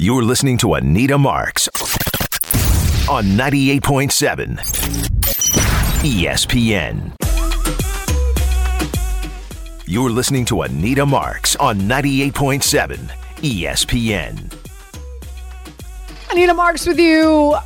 You're listening to Anita Marks on 98.7 ESPN. You're listening to Anita Marks on 98.7 ESPN. Anita Marks with you.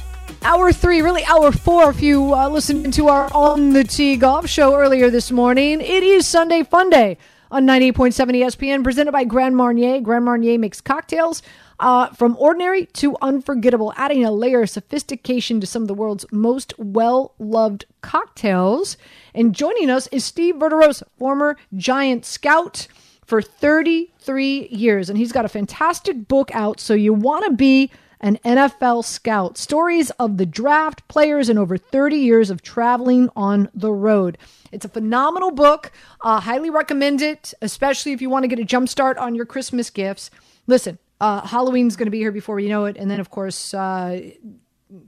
Hour three, really hour four, if you uh, listened to our On the Tee golf show earlier this morning. It is Sunday Fun Day on 98.7 ESPN, presented by Grand Marnier. Grand Marnier makes cocktails uh, from ordinary to unforgettable, adding a layer of sophistication to some of the world's most well loved cocktails. And joining us is Steve Verderosa, former Giant scout for 33 years. And he's got a fantastic book out, So You Want to Be an NFL scout. Stories of the draft, players, and over 30 years of traveling on the road. It's a phenomenal book. Uh, highly recommend it, especially if you want to get a jump start on your Christmas gifts. Listen, uh, Halloween's going to be here before we know it, and then of course uh,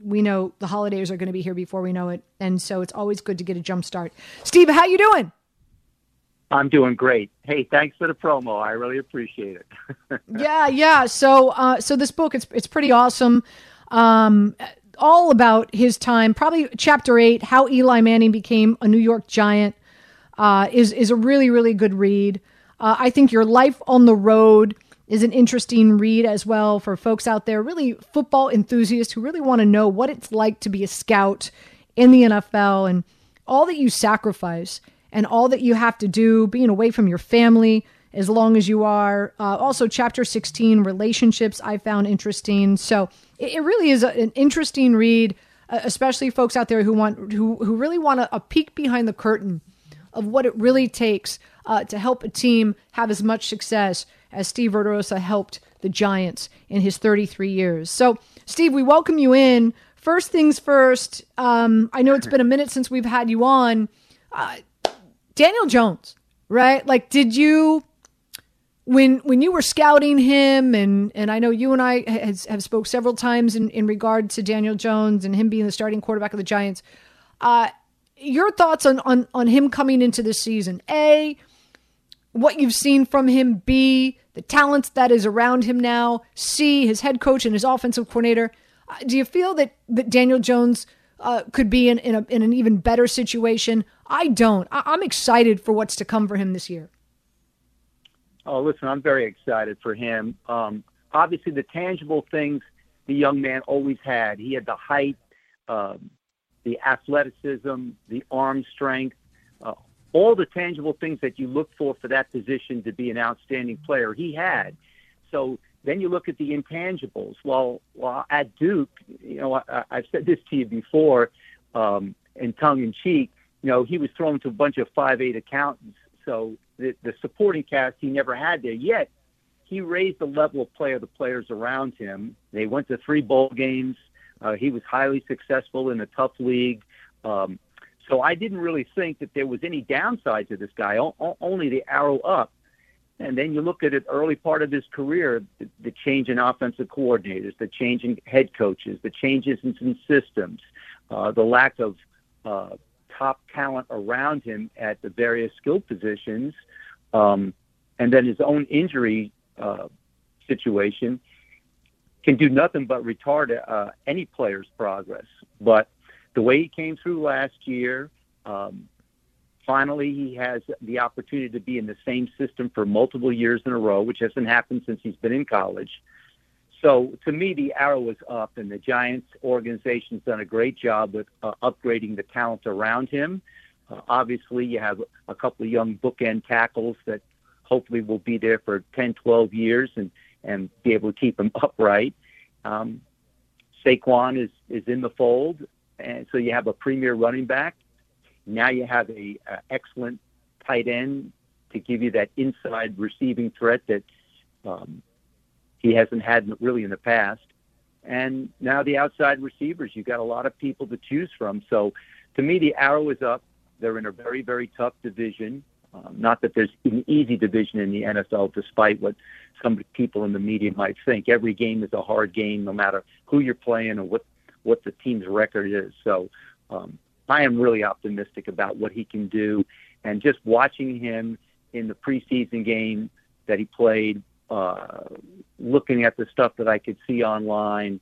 we know the holidays are going to be here before we know it, and so it's always good to get a jump start. Steve, how you doing? I'm doing great. Hey, thanks for the promo. I really appreciate it. yeah, yeah. So, uh, so this book it's it's pretty awesome. Um, all about his time. Probably chapter eight, how Eli Manning became a New York Giant, uh, is is a really really good read. Uh, I think your life on the road is an interesting read as well for folks out there, really football enthusiasts who really want to know what it's like to be a scout in the NFL and all that you sacrifice and all that you have to do, being away from your family as long as you are. Uh, also, chapter 16, relationships, I found interesting. So it, it really is a, an interesting read, uh, especially folks out there who want who, who really want a, a peek behind the curtain of what it really takes uh, to help a team have as much success as Steve Verderosa helped the Giants in his 33 years. So, Steve, we welcome you in. First things first, um, I know it's been a minute since we've had you on. Uh, Daniel Jones, right? Like, did you when when you were scouting him, and and I know you and I has, have spoke several times in in regard to Daniel Jones and him being the starting quarterback of the Giants. Uh, your thoughts on on on him coming into this season? A, what you've seen from him. B, the talent that is around him now. C, his head coach and his offensive coordinator. Uh, do you feel that, that Daniel Jones uh, could be in, in, a, in, an even better situation? I don't. I, I'm excited for what's to come for him this year. Oh, listen, I'm very excited for him. Um, obviously, the tangible things the young man always had. He had the height, um, the athleticism, the arm strength, all the tangible things that you look for for that position to be an outstanding player, he had. So then you look at the intangibles. Well, well at Duke, you know, I, I've said this to you before, um, in tongue in cheek. You know, he was thrown to a bunch of five eight accountants. So the, the supporting cast he never had there. Yet he raised the level of play of the players around him. They went to three bowl games. Uh, he was highly successful in a tough league. Um, so I didn't really think that there was any downside to this guy, o- only the arrow up. And then you look at it early part of his career, the, the change in offensive coordinators, the change in head coaches, the changes in systems, uh, the lack of uh, top talent around him at the various skill positions, um, and then his own injury uh, situation can do nothing but retard uh, any player's progress. But the way he came through last year. Um, finally, he has the opportunity to be in the same system for multiple years in a row, which hasn't happened since he's been in college. So to me, the arrow is up, and the Giants organization's done a great job with uh, upgrading the talent around him. Uh, obviously, you have a couple of young bookend tackles that hopefully will be there for 10, 12 years and, and be able to keep them upright. Um, Saquon is, is in the fold and so you have a premier running back. Now you have a, a excellent tight end to give you that inside receiving threat that um, he hasn't had really in the past. And now the outside receivers, you've got a lot of people to choose from. So to me, the arrow is up. They're in a very, very tough division. Um, not that there's an easy division in the NFL, despite what some people in the media might think. Every game is a hard game, no matter who you're playing or what what the team's record is. So um, I am really optimistic about what he can do. And just watching him in the preseason game that he played, uh, looking at the stuff that I could see online,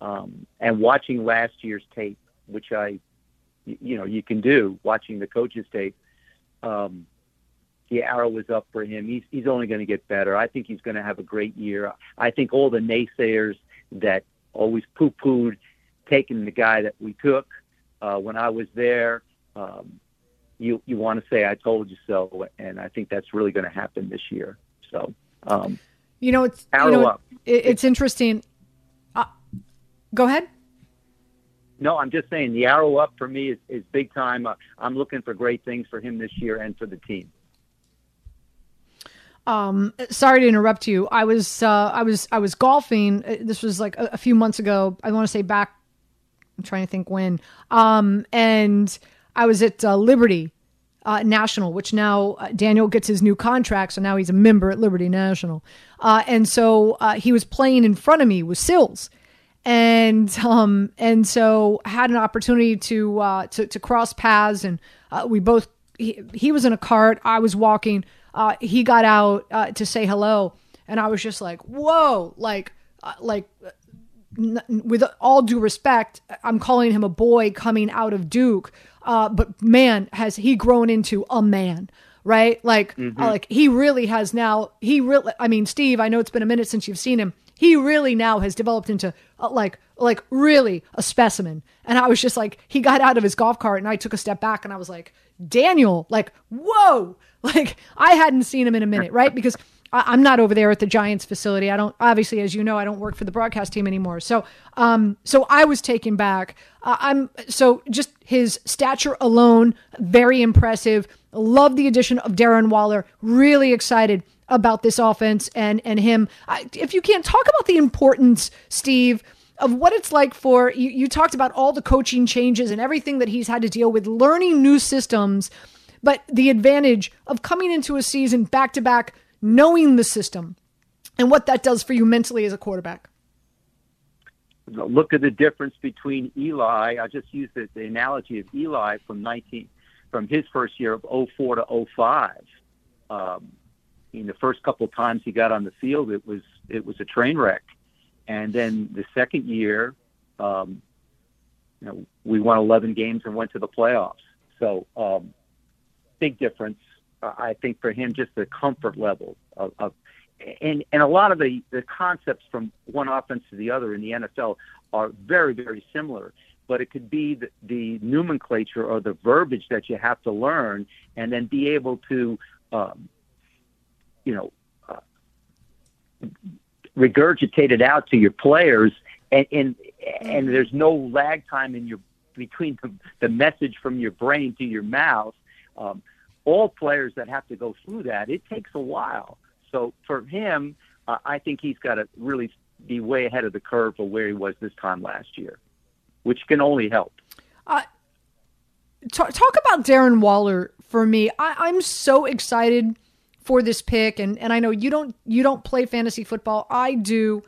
um, and watching last year's tape, which I, you know, you can do watching the coaches tape. Um, the arrow was up for him. He's he's only going to get better. I think he's going to have a great year. I think all the naysayers that always poo-pooed taking the guy that we took uh, when I was there. Um, you you want to say I told you so, and I think that's really going to happen this year. So, um, you know, it's you know, up. It, it's interesting. Uh, go ahead. No, I'm just saying the arrow up for me is, is big time. Uh, I'm looking for great things for him this year and for the team. Um, sorry to interrupt you. I was uh, I was I was golfing. Uh, this was like a, a few months ago. I want to say back. I'm trying to think when. Um, and I was at uh, Liberty uh, National, which now uh, Daniel gets his new contract, so now he's a member at Liberty National. Uh, and so uh, he was playing in front of me with Sills, and um, and so had an opportunity to uh, to, to cross paths, and we both. He, he was in a cart. I was walking he got out to say hello, and I was just like, "Whoa!" Like, like, with all due respect, I'm calling him a boy coming out of Duke, uh, but man, has he grown into a man? Right? Like, mm-hmm. like he really has now. He really. I mean, Steve. I know it's been a minute since you've seen him. He really now has developed into uh, like like really a specimen. And I was just like, he got out of his golf cart, and I took a step back, and I was like, Daniel, like, whoa, like I hadn't seen him in a minute, right? Because I, am not over there at the Giants facility. I don't, obviously, as you know, I don't work for the broadcast team anymore. So, um, so I was taken back. Uh, I'm so just his stature alone, very impressive. Love the addition of Darren Waller. Really excited about this offense and and him. I, if you can't talk about the importance, Steve, of what it's like for you, you talked about all the coaching changes and everything that he's had to deal with, learning new systems but the advantage of coming into a season back to back, knowing the system and what that does for you mentally as a quarterback. Look at the difference between Eli. I just used the, the analogy of Eli from 19, from his first year of 04 to 05. Um, in the first couple of times he got on the field, it was it was a train wreck, and then the second year, um, you know, we won 11 games and went to the playoffs. So um, big difference. I think for him, just the comfort level of, of and and a lot of the the concepts from one offense to the other in the NFL are very very similar. But it could be the, the nomenclature or the verbiage that you have to learn, and then be able to, um, you know, uh, regurgitate it out to your players, and and, and there's no lag time in your between the, the message from your brain to your mouth um, all players that have to go through that, it takes a while. So for him, uh, I think he's got to really be way ahead of the curve for where he was this time last year, which can only help. Uh, talk, talk about Darren Waller for me. I, I'm so excited for this pick, and, and I know you don't you don't play fantasy football. I do.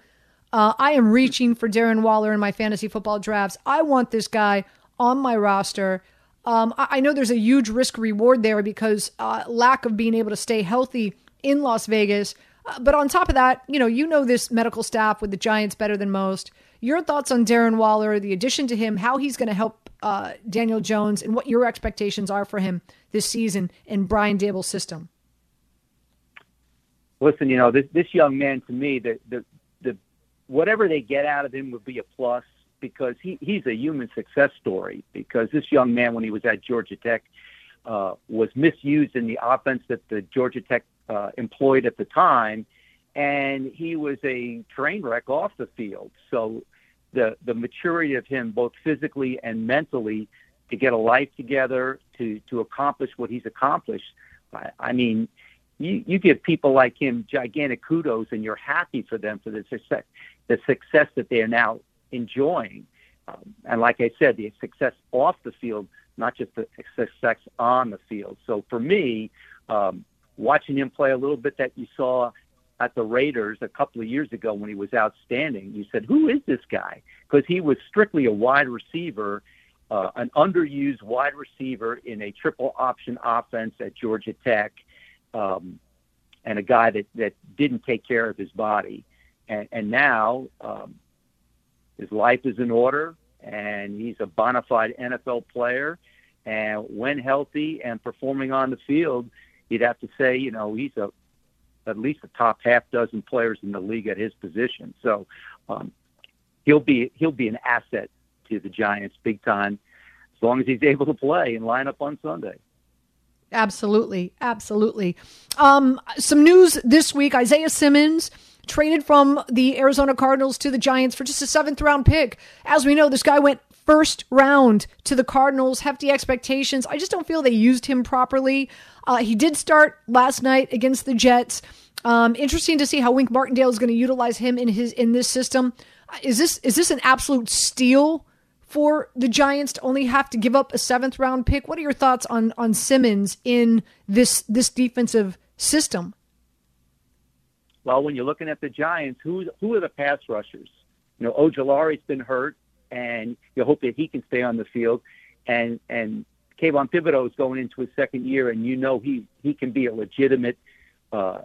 Uh, I am reaching for Darren Waller in my fantasy football drafts. I want this guy on my roster. Um, I know there's a huge risk reward there because uh, lack of being able to stay healthy in Las Vegas. Uh, but on top of that, you know, you know this medical staff with the Giants better than most. Your thoughts on Darren Waller, the addition to him, how he's going to help uh, Daniel Jones, and what your expectations are for him this season in Brian Daboll's system. Listen, you know this this young man to me, the the the whatever they get out of him would be a plus because he, he's a human success story. Because this young man, when he was at Georgia Tech, uh, was misused in the offense that the Georgia Tech uh, employed at the time, and he was a train wreck off the field. So the the maturity of him, both physically and mentally, to get a life together, to to accomplish what he's accomplished. I, I mean, you you give people like him gigantic kudos, and you're happy for them for the success the success that they are now enjoying. Um, and like I said, the success off the field, not just the success on the field. So for me, um, watching him play a little bit that you saw at the Raiders a couple of years ago when he was outstanding, you said, "Who is this guy?" Because he was strictly a wide receiver, uh, an underused wide receiver in a triple option offense at Georgia Tech. Um, and a guy that that didn't take care of his body, and and now um, his life is in order, and he's a bona fide NFL player, and when healthy and performing on the field, you'd have to say, you know, he's a at least a top half dozen players in the league at his position. So um, he'll be he'll be an asset to the Giants big time as long as he's able to play and line up on Sunday. Absolutely, absolutely. Um, some news this week: Isaiah Simmons traded from the Arizona Cardinals to the Giants for just a seventh round pick. As we know, this guy went first round to the Cardinals, hefty expectations. I just don't feel they used him properly. Uh, he did start last night against the Jets. Um, interesting to see how Wink Martindale is going to utilize him in his in this system. Is this is this an absolute steal for the Giants to only have to give up a seventh round pick? What are your thoughts on on Simmons in this this defensive system? Well, when you're looking at the Giants, who who are the pass rushers? You know, Ojulari's been hurt, and you hope that he can stay on the field. And and Kayvon Thibodeaux is going into his second year, and you know he he can be a legitimate uh,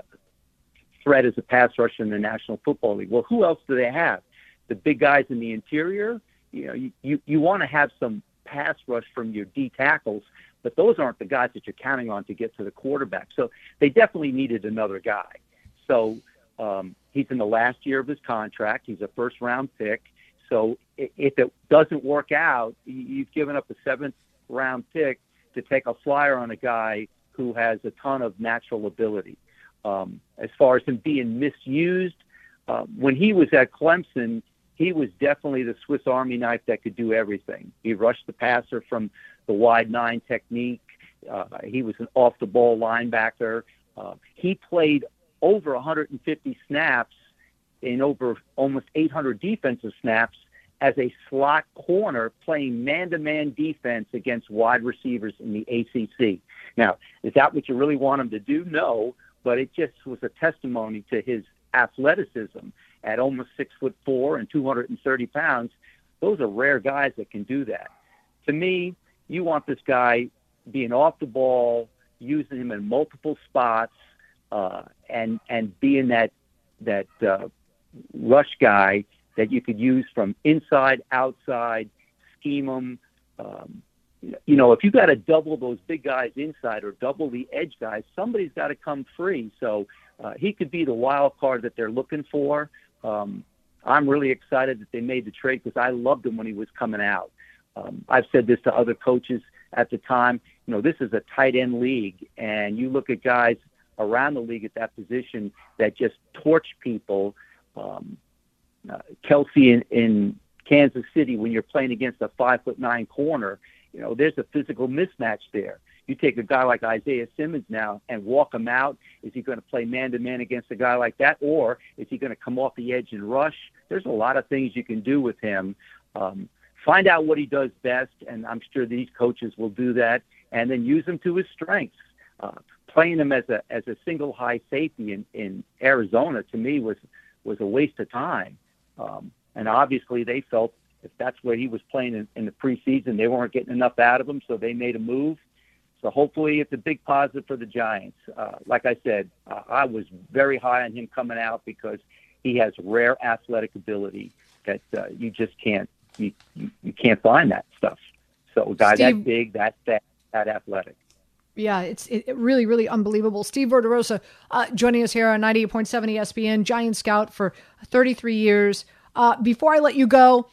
threat as a pass rusher in the National Football League. Well, who else do they have? The big guys in the interior. You know, you you, you want to have some pass rush from your D tackles, but those aren't the guys that you're counting on to get to the quarterback. So they definitely needed another guy. So um, he's in the last year of his contract. He's a first round pick. So if it doesn't work out, you've given up a seventh round pick to take a flyer on a guy who has a ton of natural ability. Um, as far as him being misused, uh, when he was at Clemson, he was definitely the Swiss Army knife that could do everything. He rushed the passer from the wide nine technique. Uh, he was an off the ball linebacker. Uh, he played over 150 snaps in over almost 800 defensive snaps as a slot corner playing man-to-man defense against wide receivers in the ACC. Now, is that what you really want him to do? No, but it just was a testimony to his athleticism at almost six foot four and 230 pounds. Those are rare guys that can do that. To me, you want this guy being off the ball, using him in multiple spots, uh, and and being that that uh, rush guy that you could use from inside, outside, scheme them. Um, you know, if you got to double those big guys inside or double the edge guys, somebody's got to come free. So uh, he could be the wild card that they're looking for. Um, I'm really excited that they made the trade because I loved him when he was coming out. Um, I've said this to other coaches at the time. You know, this is a tight end league, and you look at guys around the league at that position that just torch people. Um, uh, Kelce in, in Kansas City, when you're playing against a five foot nine corner, you know there's a physical mismatch there. You take a guy like Isaiah Simmons now and walk him out. Is he going to play man to man against a guy like that, or is he going to come off the edge and rush? There's a lot of things you can do with him. Um, find out what he does best, and I'm sure these coaches will do that, and then use him to his strengths. Uh, playing him as a as a single high safety in in Arizona to me was was a waste of time. Um, and obviously, they felt if that's where he was playing in, in the preseason, they weren't getting enough out of him, so they made a move. So hopefully, it's a big positive for the Giants. Uh, like I said, uh, I was very high on him coming out because he has rare athletic ability that uh, you just can't you, you, you can't find that stuff. So a guy Steve, that big, that fat, that athletic. Yeah, it's it, really, really unbelievable. Steve Verderosa uh, joining us here on 98.7 ESPN, Giant Scout for 33 years. Uh, before I let you go,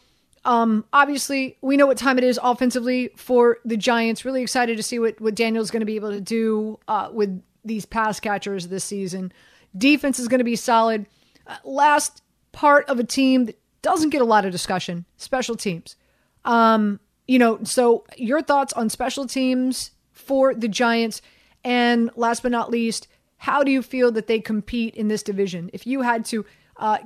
um, obviously, we know what time it is offensively for the Giants. Really excited to see what, what Daniel's going to be able to do uh, with these pass catchers this season. Defense is going to be solid. Uh, last part of a team that doesn't get a lot of discussion special teams. Um, you know, so your thoughts on special teams for the Giants? And last but not least, how do you feel that they compete in this division? If you had to uh,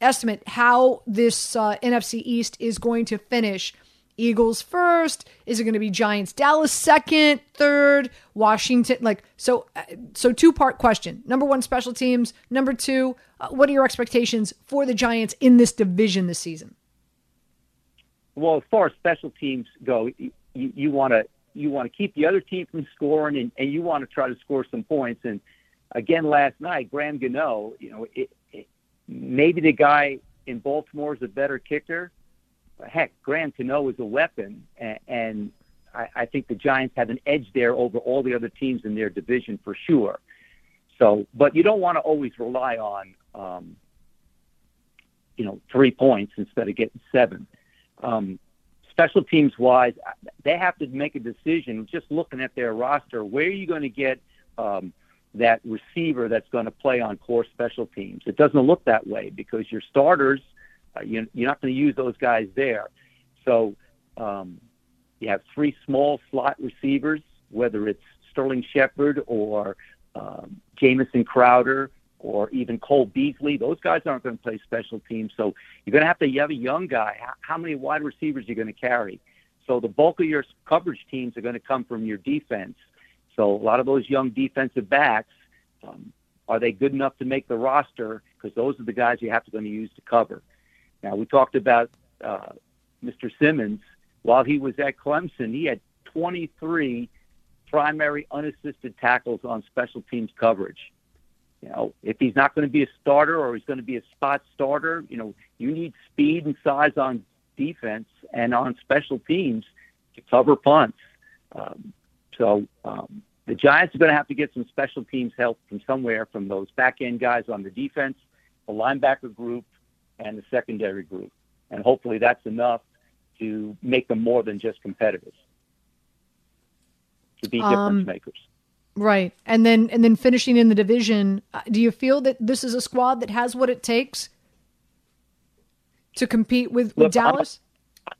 estimate how this uh, NFC East is going to finish, Eagles first? Is it going to be Giants, Dallas second, third, Washington? Like so, uh, so two part question. Number one, special teams. Number two, uh, what are your expectations for the Giants in this division this season? Well, as far as special teams go, you, you want to you want to keep the other team from scoring and, and you want to try to score some points. And again last night, Graham Gano, you know, it, it, maybe the guy in Baltimore is a better kicker. Heck, Graham Gano is a weapon, and, and I, I think the Giants have an edge there over all the other teams in their division for sure. So, but you don't want to always rely on, um, you know, three points instead of getting seven. Um, special teams wise, they have to make a decision. Just looking at their roster, where are you going to get um, that receiver that's going to play on core special teams? It doesn't look that way because your starters, uh, you, you're not going to use those guys there. So um, you have three small slot receivers, whether it's Sterling Shepard or um, Jamison Crowder or even Cole Beasley. Those guys aren't going to play special teams. So you're going to have to you have a young guy. How many wide receivers are you going to carry? So the bulk of your coverage teams are going to come from your defense. So a lot of those young defensive backs, um, are they good enough to make the roster? Because those are the guys you have to going to use to cover. Now we talked about uh, Mr. Simmons. While he was at Clemson, he had 23 primary unassisted tackles on special teams coverage. You know, if he's not going to be a starter or he's going to be a spot starter, you know, you need speed and size on defense and on special teams to cover punts. Um, so um, the Giants are going to have to get some special teams help from somewhere from those back end guys on the defense, the linebacker group, and the secondary group. And hopefully that's enough to make them more than just competitors, to be difference um, makers. Right. And then and then finishing in the division, uh, do you feel that this is a squad that has what it takes to compete with, with Look, Dallas? I'm,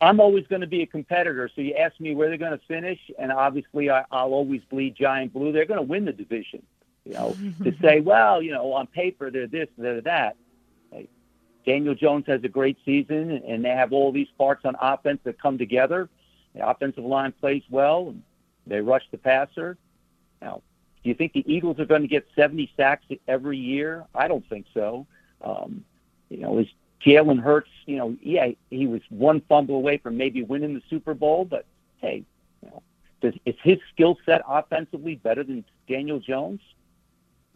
I'm always going to be a competitor. So you ask me where they're going to finish, and obviously I, I'll always bleed giant blue. They're going to win the division. You know, to say, well, you know, on paper they're this, they're that. Daniel Jones has a great season, and they have all these parts on offense that come together. The offensive line plays well, and they rush the passer. Now, do you think the Eagles are going to get 70 sacks every year? I don't think so. Um, you know, is Jalen Hurts, you know, yeah, he was one fumble away from maybe winning the Super Bowl, but hey, you know, does, is his skill set offensively better than Daniel Jones?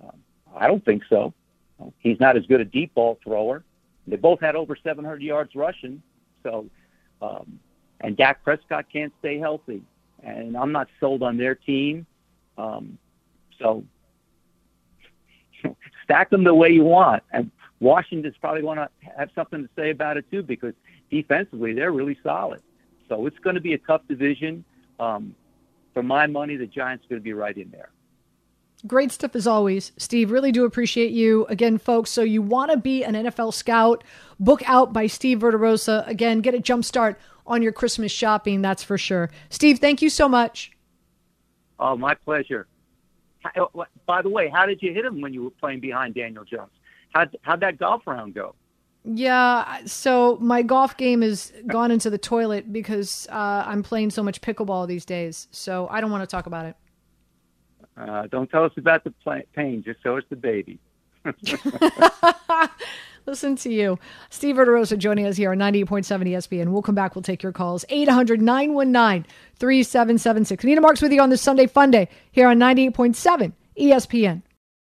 Um, I don't think so. He's not as good a deep ball thrower. They both had over 700 yards rushing. So, um, and Dak Prescott can't stay healthy, and I'm not sold on their team. Um, so stack them the way you want. And Washington's probably going to have something to say about it too, because defensively they're really solid. So it's going to be a tough division. Um, for my money, the Giants are going to be right in there. Great stuff as always, Steve. Really do appreciate you again, folks. So you want to be an NFL scout? Book out by Steve Verderosa. Again, get a jump start on your Christmas shopping. That's for sure. Steve, thank you so much. Oh, my pleasure. By the way, how did you hit him when you were playing behind Daniel Jones? How'd, how'd that golf round go? Yeah, so my golf game has gone into the toilet because uh, I'm playing so much pickleball these days. So I don't want to talk about it. Uh, don't tell us about the pain. Just show us the baby. Listen to you. Steve Verderosa joining us here on 98.7 ESPN. We'll come back. We'll take your calls. 800 919 3776. Anita Marks with you on this Sunday Funday here on 98.7 ESPN.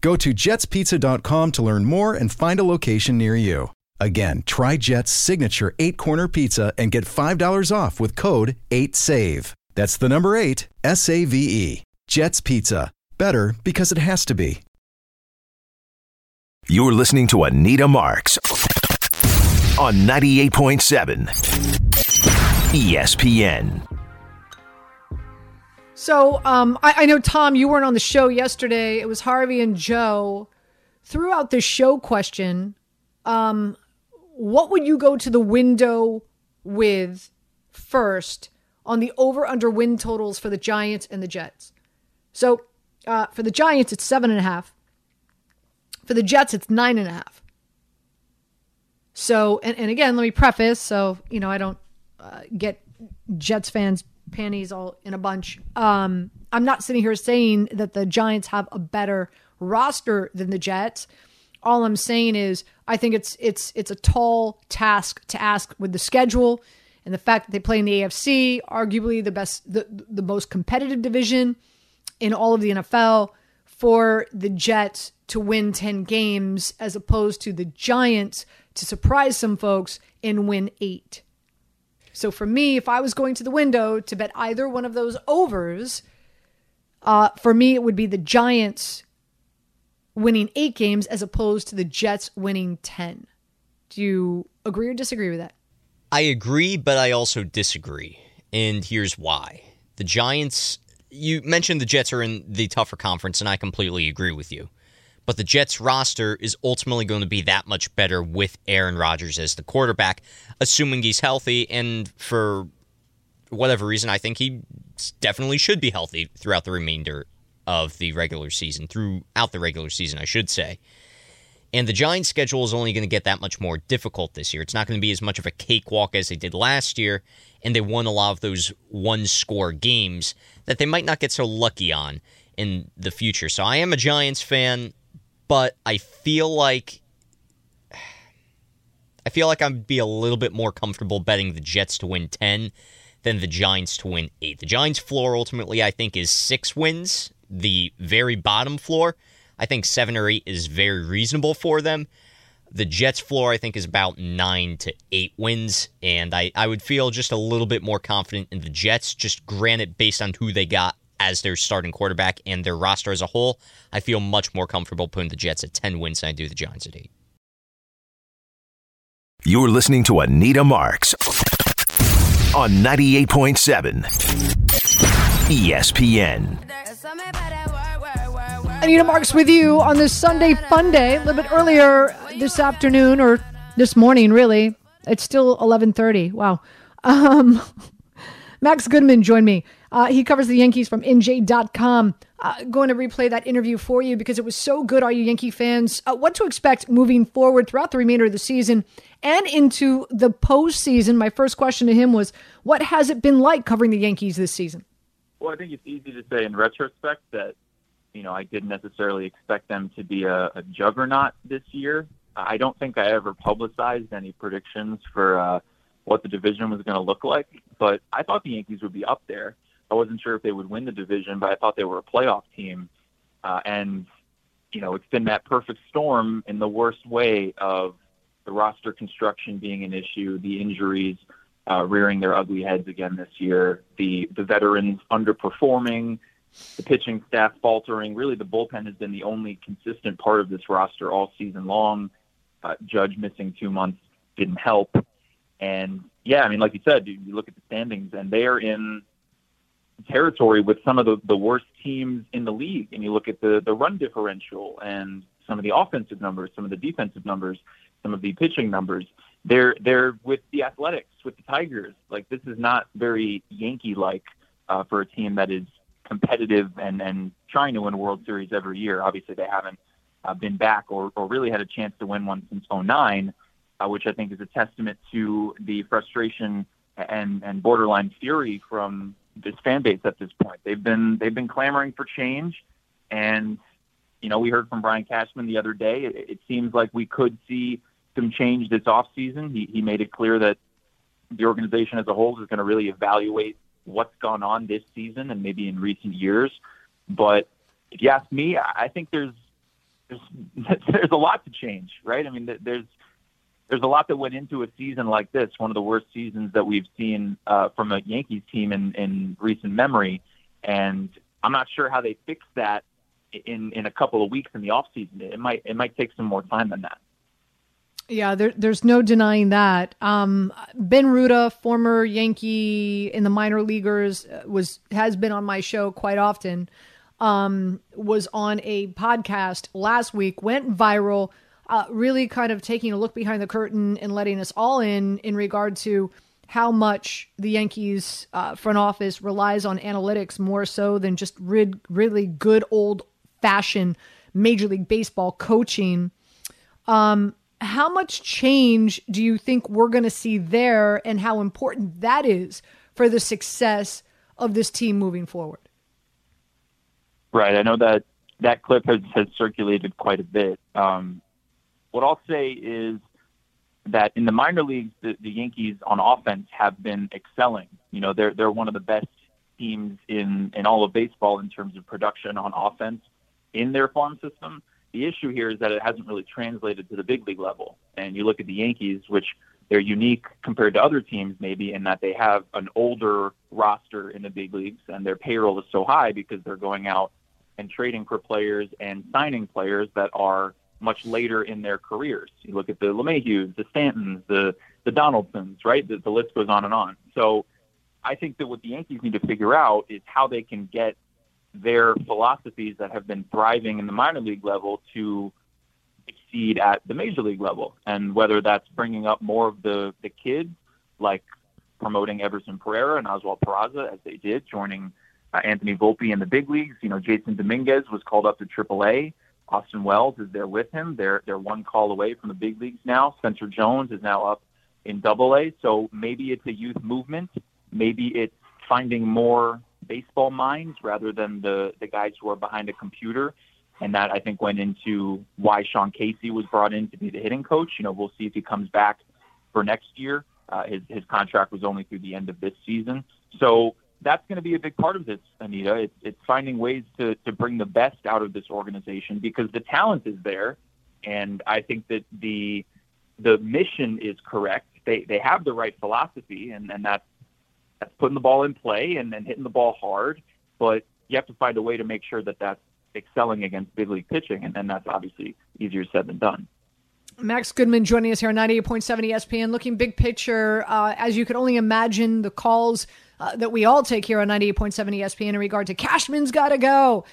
Go to jetspizza.com to learn more and find a location near you. Again, try Jet's signature eight corner pizza and get $5 off with code 8SAVE. That's the number eight, S A V E. Jet's Pizza. Better because it has to be. You're listening to Anita Marks on 98.7 ESPN. So um, I, I know, Tom, you weren't on the show yesterday. It was Harvey and Joe. Throughout the show question, um, what would you go to the window with first on the over under win totals for the Giants and the Jets? So uh, for the Giants, it's seven and a half. For the Jets, it's nine and a half. So, and, and again, let me preface so, you know, I don't uh, get Jets fans' panties all in a bunch. Um, I'm not sitting here saying that the Giants have a better roster than the Jets. All I'm saying is I think it's it's it's a tall task to ask with the schedule and the fact that they play in the AFC, arguably the best the, the most competitive division in all of the NFL for the Jets to win 10 games as opposed to the Giants to surprise some folks and win 8. So for me, if I was going to the window to bet either one of those overs, uh, for me it would be the Giants winning eight games as opposed to the Jets winning 10. Do you agree or disagree with that? I agree, but I also disagree. And here's why. The Giants, you mentioned the Jets are in the tougher conference, and I completely agree with you. But the Jets roster is ultimately going to be that much better with Aaron Rodgers as the quarterback, assuming he's healthy. And for whatever reason, I think he definitely should be healthy throughout the remainder of the regular season, throughout the regular season, I should say. And the Giants' schedule is only going to get that much more difficult this year. It's not going to be as much of a cakewalk as they did last year, and they won a lot of those one score games that they might not get so lucky on in the future. So I am a Giants fan, but I feel like I feel like I'd be a little bit more comfortable betting the Jets to win 10 than the Giants to win 8. The Giants floor ultimately I think is 6 wins the very bottom floor. I think seven or eight is very reasonable for them. The Jets floor, I think, is about nine to eight wins, and I, I would feel just a little bit more confident in the Jets, just granted based on who they got as their starting quarterback and their roster as a whole. I feel much more comfortable putting the Jets at 10 wins than I do the Giants at 8. You're listening to Anita Marks on 98.7 ESPN. Anita Marks with you on this Sunday fun day. A little bit earlier this afternoon or this morning, really. It's still 11:30. Wow. Um, Max Goodman joined me. Uh, he covers the Yankees from NJ.com. Uh, going to replay that interview for you because it was so good, all you Yankee fans. Uh, what to expect moving forward throughout the remainder of the season and into the postseason. My first question to him was, What has it been like covering the Yankees this season? Well, I think it's easy to say in retrospect that you know, I didn't necessarily expect them to be a, a juggernaut this year. I don't think I ever publicized any predictions for uh, what the division was going to look like, but I thought the Yankees would be up there. I wasn't sure if they would win the division, but I thought they were a playoff team. Uh, and, you know, it's been that perfect storm in the worst way of the roster construction being an issue, the injuries uh, rearing their ugly heads again this year, the, the veterans underperforming, the pitching staff faltering. Really, the bullpen has been the only consistent part of this roster all season long. Uh, Judge missing two months didn't help. And yeah, I mean, like you said, you, you look at the standings, and they are in territory with some of the, the worst teams in the league. And you look at the, the run differential and some of the offensive numbers, some of the defensive numbers, some of the pitching numbers. They're they're with the Athletics, with the Tigers. Like this is not very Yankee like uh, for a team that is competitive and, and trying to win a World Series every year. Obviously, they haven't uh, been back or, or really had a chance to win one since 09, uh, which I think is a testament to the frustration and, and borderline fury from this fan base at this point. They've been they've been clamoring for change, and you know we heard from Brian Cashman the other day. It, it seems like we could see some change this off season. He he made it clear that the organization as a whole is going to really evaluate what's gone on this season and maybe in recent years. But if you ask me, I think there's there's there's a lot to change, right? I mean, there's there's a lot that went into a season like this, one of the worst seasons that we've seen uh, from a Yankees team in, in recent memory. And I'm not sure how they fix that in in a couple of weeks in the off season. It might it might take some more time than that. Yeah, there, there's no denying that. Um, ben Ruta, former Yankee in the minor leaguers, uh, was has been on my show quite often. Um, was on a podcast last week, went viral, uh, really kind of taking a look behind the curtain and letting us all in in regard to how much the Yankees uh, front office relies on analytics more so than just rid, really good old fashioned Major League Baseball coaching. Um, how much change do you think we're going to see there and how important that is for the success of this team moving forward? Right. I know that that clip has, has circulated quite a bit. Um, what I'll say is that in the minor leagues, the, the Yankees on offense have been excelling. You know, they're they're one of the best teams in in all of baseball in terms of production on offense in their farm system. The issue here is that it hasn't really translated to the big league level. And you look at the Yankees, which they're unique compared to other teams, maybe in that they have an older roster in the big leagues, and their payroll is so high because they're going out and trading for players and signing players that are much later in their careers. You look at the LeMahieu's, the Stantons, the the Donaldsons, right? The, the list goes on and on. So I think that what the Yankees need to figure out is how they can get their philosophies that have been thriving in the minor league level to exceed at the major league level. And whether that's bringing up more of the, the kids, like promoting Everson Pereira and Oswald Peraza, as they did, joining uh, Anthony Volpe in the big leagues. You know, Jasson Dominguez was called up to AAA. Austin Wells is there with him. They're they're one call away from the big leagues now. Spencer Jones is now up in Double A. So maybe it's a youth movement. Maybe it's finding more baseball minds rather than the the guys who are behind a computer. And that I think went into why Sean Casey was brought in to be the hitting coach. You know, we'll see if he comes back for next year. Uh, his his contract was only through the end of this season, so that's going to be a big part of this, Anita. It's, it's finding ways to to bring the best out of this organization because the talent is there, and I think that the the mission is correct. They they have the right philosophy, and and that's that's putting the ball in play and then hitting the ball hard. But you have to find a way to make sure that that's excelling against big league pitching, and then that's obviously easier said than done. Max Goodman joining us here on 98.7 ESPN, looking big picture. Uh, as you could only imagine, the calls uh, that we all take here on 98.7 ESPN in regard to Cashman's got to go.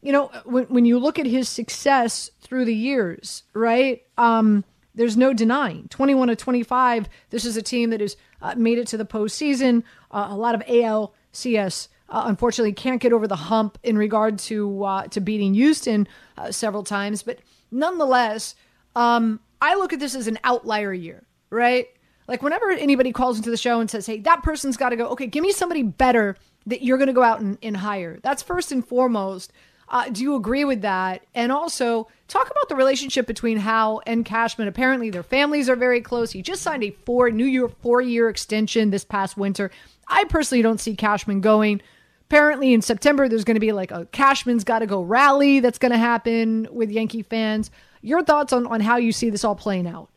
You know, when, when you look at his success through the years, right? Um, there's no denying 21 to 25. This is a team that has uh, made it to the postseason. Uh, a lot of ALCS. Uh, unfortunately, can't get over the hump in regard to uh, to beating Houston uh, several times, but nonetheless, um, I look at this as an outlier year, right? Like whenever anybody calls into the show and says, "Hey, that person's got to go," okay, give me somebody better that you're going to go out and, and hire. That's first and foremost. Uh, do you agree with that? And also, talk about the relationship between Hal and Cashman. Apparently, their families are very close. He just signed a four New Year four year extension this past winter. I personally don't see Cashman going. Apparently, in September, there's going to be like a Cashman's got to go rally that's going to happen with Yankee fans. Your thoughts on, on how you see this all playing out?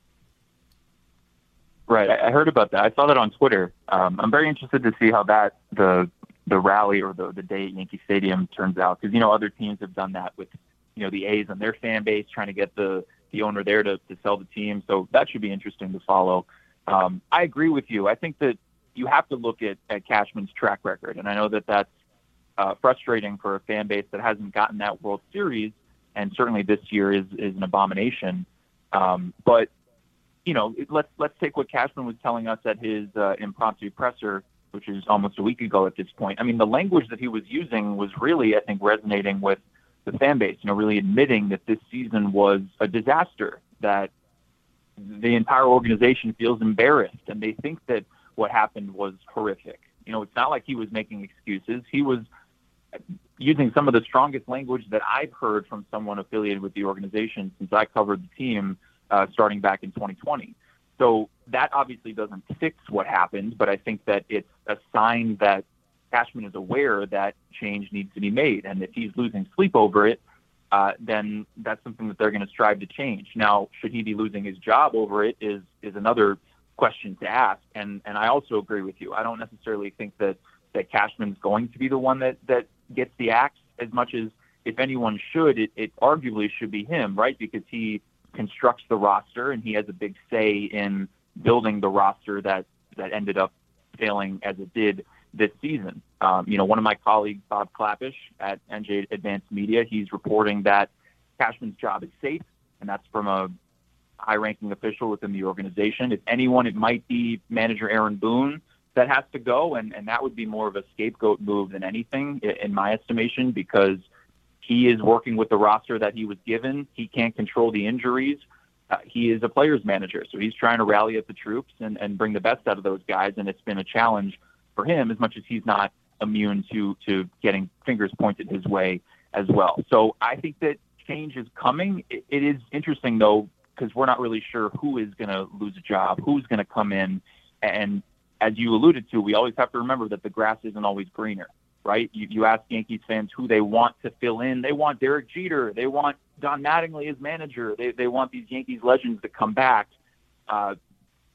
Right, I heard about that. I saw that on Twitter. Um, I'm very interested to see how that the the rally or the the day at Yankee Stadium turns out because you know other teams have done that with you know the A's and their fan base trying to get the the owner there to to sell the team. So that should be interesting to follow. Um, I agree with you. I think that you have to look at at Cashman's track record, and I know that that's uh, frustrating for a fan base that hasn't gotten that World Series, and certainly this year is is an abomination. Um, but you know, let's let's take what Cashman was telling us at his uh, impromptu presser which is almost a week ago at this point. I mean, the language that he was using was really, I think, resonating with the fan base. You know, really admitting that this season was a disaster, that the entire organization feels embarrassed, and they think that what happened was horrific. You know, it's not like he was making excuses. He was using some of the strongest language that I've heard from someone affiliated with the organization since I covered the team uh, starting back in 2020. So that obviously doesn't fix what happened, but I think that it's a sign that Cashman is aware that change needs to be made. And if he's losing sleep over it, uh, then that's something that they're going to strive to change. Now, should he be losing his job over it is is another question to ask. And and I also agree with you. I don't necessarily think that that Cashman's going to be the one that that gets the axe as much as if anyone should, it, it arguably should be him, right? Because he constructs the roster, and he has a big say in building the roster that that ended up failing as it did this season. Um, you know, one of my colleagues, Bob Klapisch at NJ Advanced Media, he's reporting that Cashman's job is safe, and that's from a high-ranking official within the organization. If anyone, it might be manager Aaron Boone that has to go, and, and that would be more of a scapegoat move than anything, in my estimation, because he is working with the roster that he was given. He can't control the injuries. Uh, he is a player's manager, so he's trying to rally up the troops and, and bring the best out of those guys, and it's been a challenge for him as much as he's not immune to to getting fingers pointed his way as well. So I think that change is coming. it, it is interesting though because we're not really sure who is going to lose a job, who's going to come in, and as you alluded to, we always have to remember that the grass isn't always greener, right? You, you ask Yankees fans who they want to fill in. They want Derek Jeter. They want Don Mattingly as manager. They they want these Yankees legends to come back. Uh,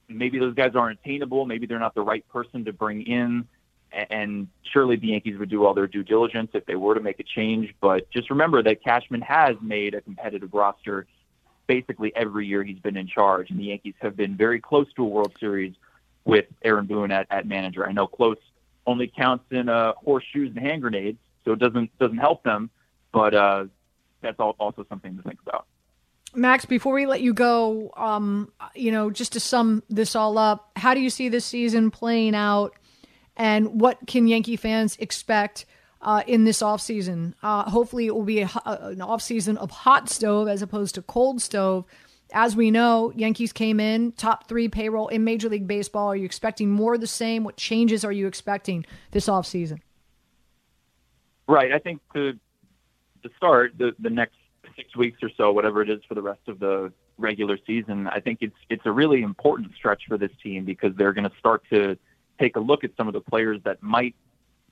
maybe those guys aren't attainable. Maybe they're not the right person to bring in. And surely the Yankees would do all their due diligence if they were to make a change. But just remember that Cashman has made a competitive roster basically every year he's been in charge. And the Yankees have been very close to a World Series with Aaron Boone at, at manager. I know close only counts in uh, horseshoes and hand grenades, so it doesn't doesn't help them. But uh, that's also something to think about. Max, before we let you go, um, you know, just to sum this all up, how do you see this season playing out, and what can Yankee fans expect uh, in this offseason? Uh, hopefully, it will be a, an offseason of hot stove as opposed to cold stove. As we know, Yankees came in top three payroll in Major League Baseball. Are you expecting more of the same? What changes are you expecting this offseason? Right. I think to to start the the next six weeks or so, whatever it is for the rest of the regular season, I think it's it's a really important stretch for this team because they're going to start to take a look at some of the players that might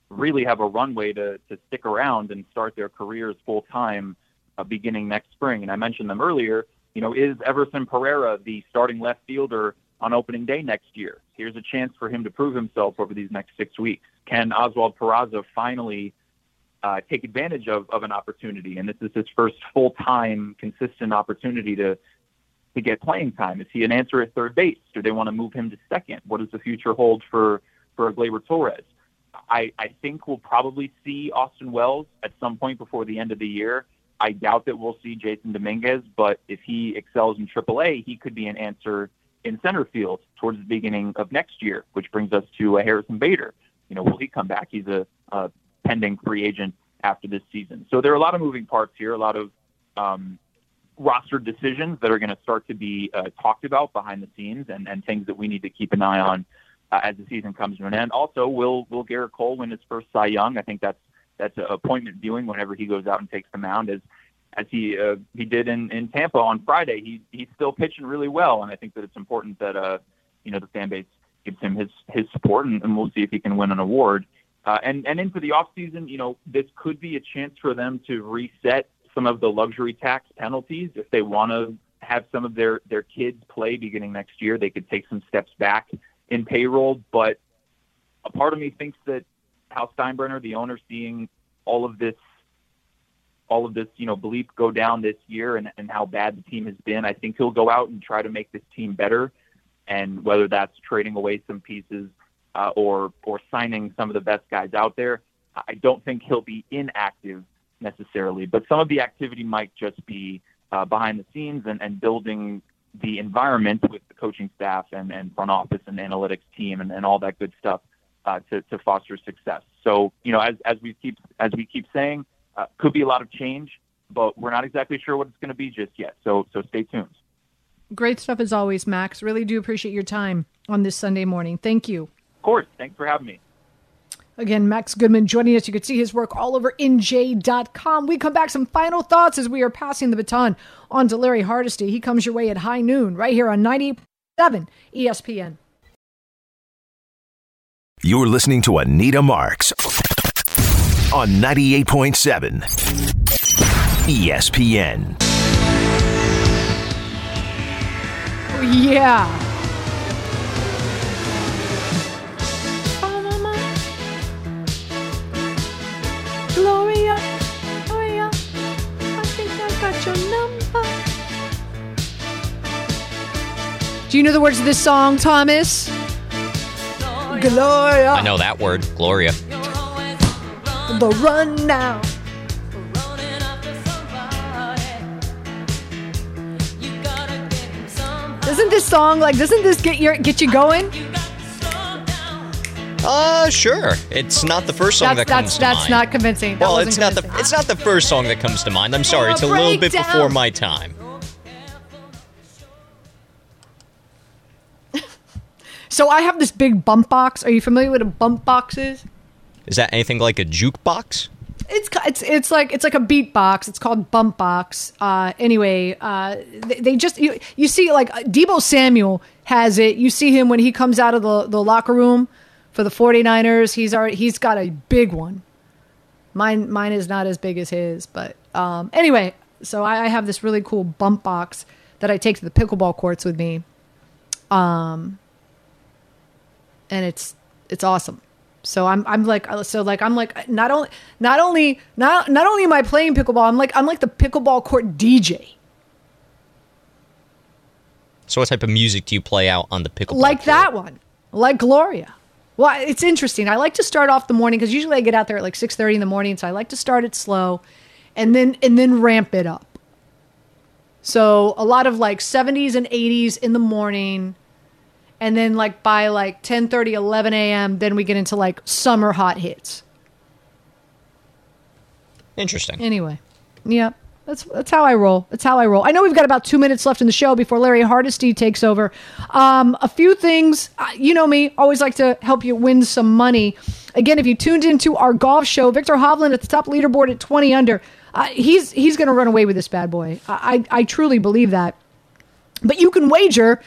really have a runway to to stick around and start their careers full time uh, beginning next spring. And I mentioned them earlier. You know, is Everson Pereira the starting left fielder on opening day next year? Here's a chance for him to prove himself over these next six weeks. Can Oswald Peraza finally uh, take advantage of, of an opportunity. And this is his first full time, consistent opportunity to to get playing time. Is he an answer at third base? Do they want to move him to second? What does the future hold for for Gleyber Torres? I, I think we'll probably see Austin Wells at some point before the end of the year. I doubt that we'll see Jasson Dominguez, but if he excels in AAA, he could be an answer in center field towards the beginning of next year, which brings us to uh, Harrison Bader. You know, will he come back? He's a, a pending free agent after this season. So there are a lot of moving parts here, a lot of um, roster decisions that are going to start to be uh, talked about behind the scenes, and, and things that we need to keep an eye on uh, as the season comes to an end. Also, will will Gerrit Cole win his first Cy Young? I think that's that's appointment viewing whenever he goes out and takes the mound as as he uh, he did in, in Tampa on Friday. He he's still pitching really well, and I think that it's important that uh you know the fan base gives him his his support, and, and we'll see if he can win an award. Uh, and and into the off season, you know, this could be a chance for them to reset some of the luxury tax penalties if they want to have some of their their kids play beginning next year. They could take some steps back in payroll, but a part of me thinks that Hal Steinbrenner, the owner, seeing all of this all of this, you know, belief go down this year and, and how bad the team has been, I think he'll go out and try to make this team better. And whether that's trading away some pieces uh, or or signing some of the best guys out there. I don't think he'll be inactive necessarily, but some of the activity might just be uh, behind the scenes and, and building the environment with the coaching staff and, and front office and analytics team and, and all that good stuff uh, to, to foster success. So, you know, as, as we keep as we keep saying, uh, could be a lot of change, but we're not exactly sure what it's going to be just yet. So, so stay tuned. Great stuff as always, Max. Really do appreciate your time on this Sunday morning. Thank you. Of course. Thanks for having me. Again, Max Goodman joining us. You can see his work all over NJ.com. We come back some final thoughts as we are passing the baton on to Larry Hardesty. He comes your way at high noon right here on 97 ESPN. You're listening to Anita Marks on 98.7 ESPN. Yeah. Gloria, Gloria, I think I got your number. Do you know the words of this song, Thomas? Gloria. I know that word, Gloria. The run now. Doesn't this song like? Doesn't this get your get you going? Uh, sure. It's not the first song That's that comes that's to that's mind. not convincing. That well, it's not the it's not the first song that comes to mind. I'm sorry. It's a little bit breakdown. before my time. So I have this big bump box. Are you familiar with what a bump box is? Is that anything like a jukebox? It's it's it's like it's like a beat box. It's called bump box. Uh, anyway, uh, they, they just you you see like uh, Deebo Samuel has it. You see him when he comes out of the, the locker room for the 49ers. He's already he's got a big one. Mine mine is not as big as his, but um, anyway. So I, I have this really cool bump box that I take to the pickleball courts with me. Um, and it's it's awesome. So I'm I'm like uh, so like I'm like not only not only not not only am I playing pickleball, I'm like I'm like the pickleball court DJ. So what type of music do you play out on the pickleball? like court? that one, like Gloria. Well, it's interesting. I like to start off the morning because usually I get out there at like six thirty in the morning, so I like to start it slow, and then and then ramp it up. So a lot of like seventies and eighties in the morning, and then like by like 10, 30 11 a.m., then we get into like summer hot hits. Interesting. Anyway, yeah, that's that's how I roll. That's how I roll. I know we've got about two minutes left in the show before Larry Hardesty takes over. Um, a few things, uh, you know me, always like to help you win some money. Again, if you tuned into our golf show, Viktor Hovland at the top leaderboard at twenty under. Uh, he's he's going to run away with this bad boy. I, I I truly believe that. But you can wager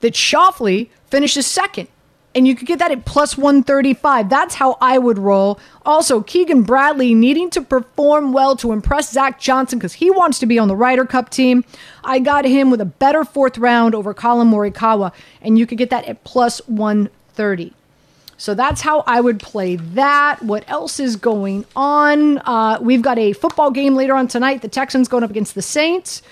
that Schauffele finishes second. And you could get that at plus 135. That's how I would roll. Also, Keegan Bradley needing to perform well to impress Zach Johnson because he wants to be on the Ryder Cup team. I got him with a better fourth round over Collin Morikawa, and you could get that at plus 130. So that's how I would play that. What else is going on? Uh, we've got a football game later on tonight. The Texans going up against the Saints.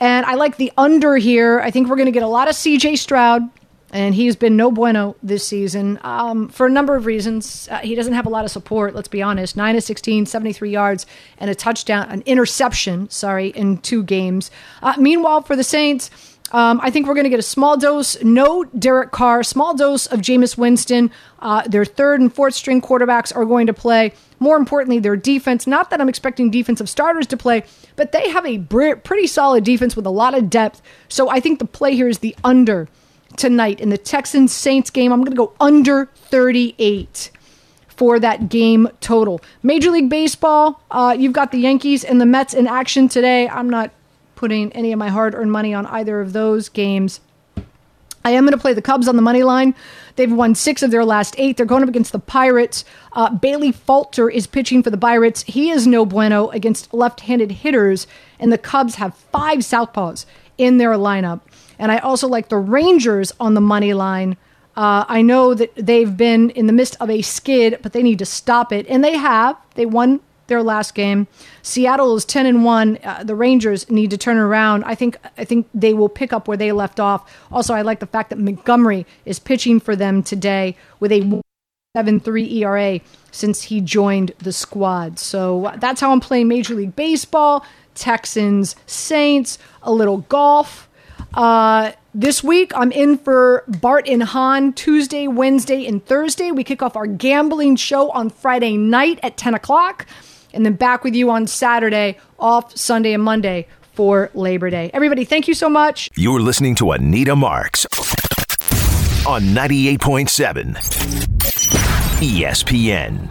And I like the under here. I think we're going to get a lot of CJ Stroud, and he's been no bueno this season um, for a number of reasons. Uh, he doesn't have a lot of support, let's be honest. 9 of 16, 73 yards, and a touchdown, an interception, sorry, in two games. Uh, meanwhile, for the Saints, um, I think we're going to get a small dose, no Derek Carr, small dose of Jameis Winston. Uh, their third and fourth string quarterbacks are going to play. More importantly, their defense. Not that I'm expecting defensive starters to play, but they have a pretty solid defense with a lot of depth. So I think the play here is the under tonight in the Texans Saints game. I'm going to go under 38 for that game total. Major League Baseball, uh, you've got the Yankees and the Mets in action today. I'm not putting any of my hard earned money on either of those games. I am going to play the Cubs on the money line. They've won six of their last eight. They're going up against the Pirates. Uh, Bailey Falter is pitching for the Pirates. He is no bueno against left handed hitters, and the Cubs have five Southpaws in their lineup. And I also like the Rangers on the money line. Uh, I know that they've been in the midst of a skid, but they need to stop it, and they have. They won their last game. Seattle is ten and one. Uh, the Rangers need to turn around. I think. I think they will pick up where they left off. Also, I like the fact that Montgomery is pitching for them today with a seven three ERA since he joined the squad. So uh, that's how I'm playing Major League Baseball. Texans, Saints, a little golf. Uh, this week, I'm in for Bart and Hahn Tuesday, Wednesday, and Thursday. We kick off our gambling show on Friday night at 10 o'clock, and then back with you on Saturday, off Sunday and Monday for Labor Day. Everybody, thank you so much. You're listening to Anita Marks on 98.7 ESPN.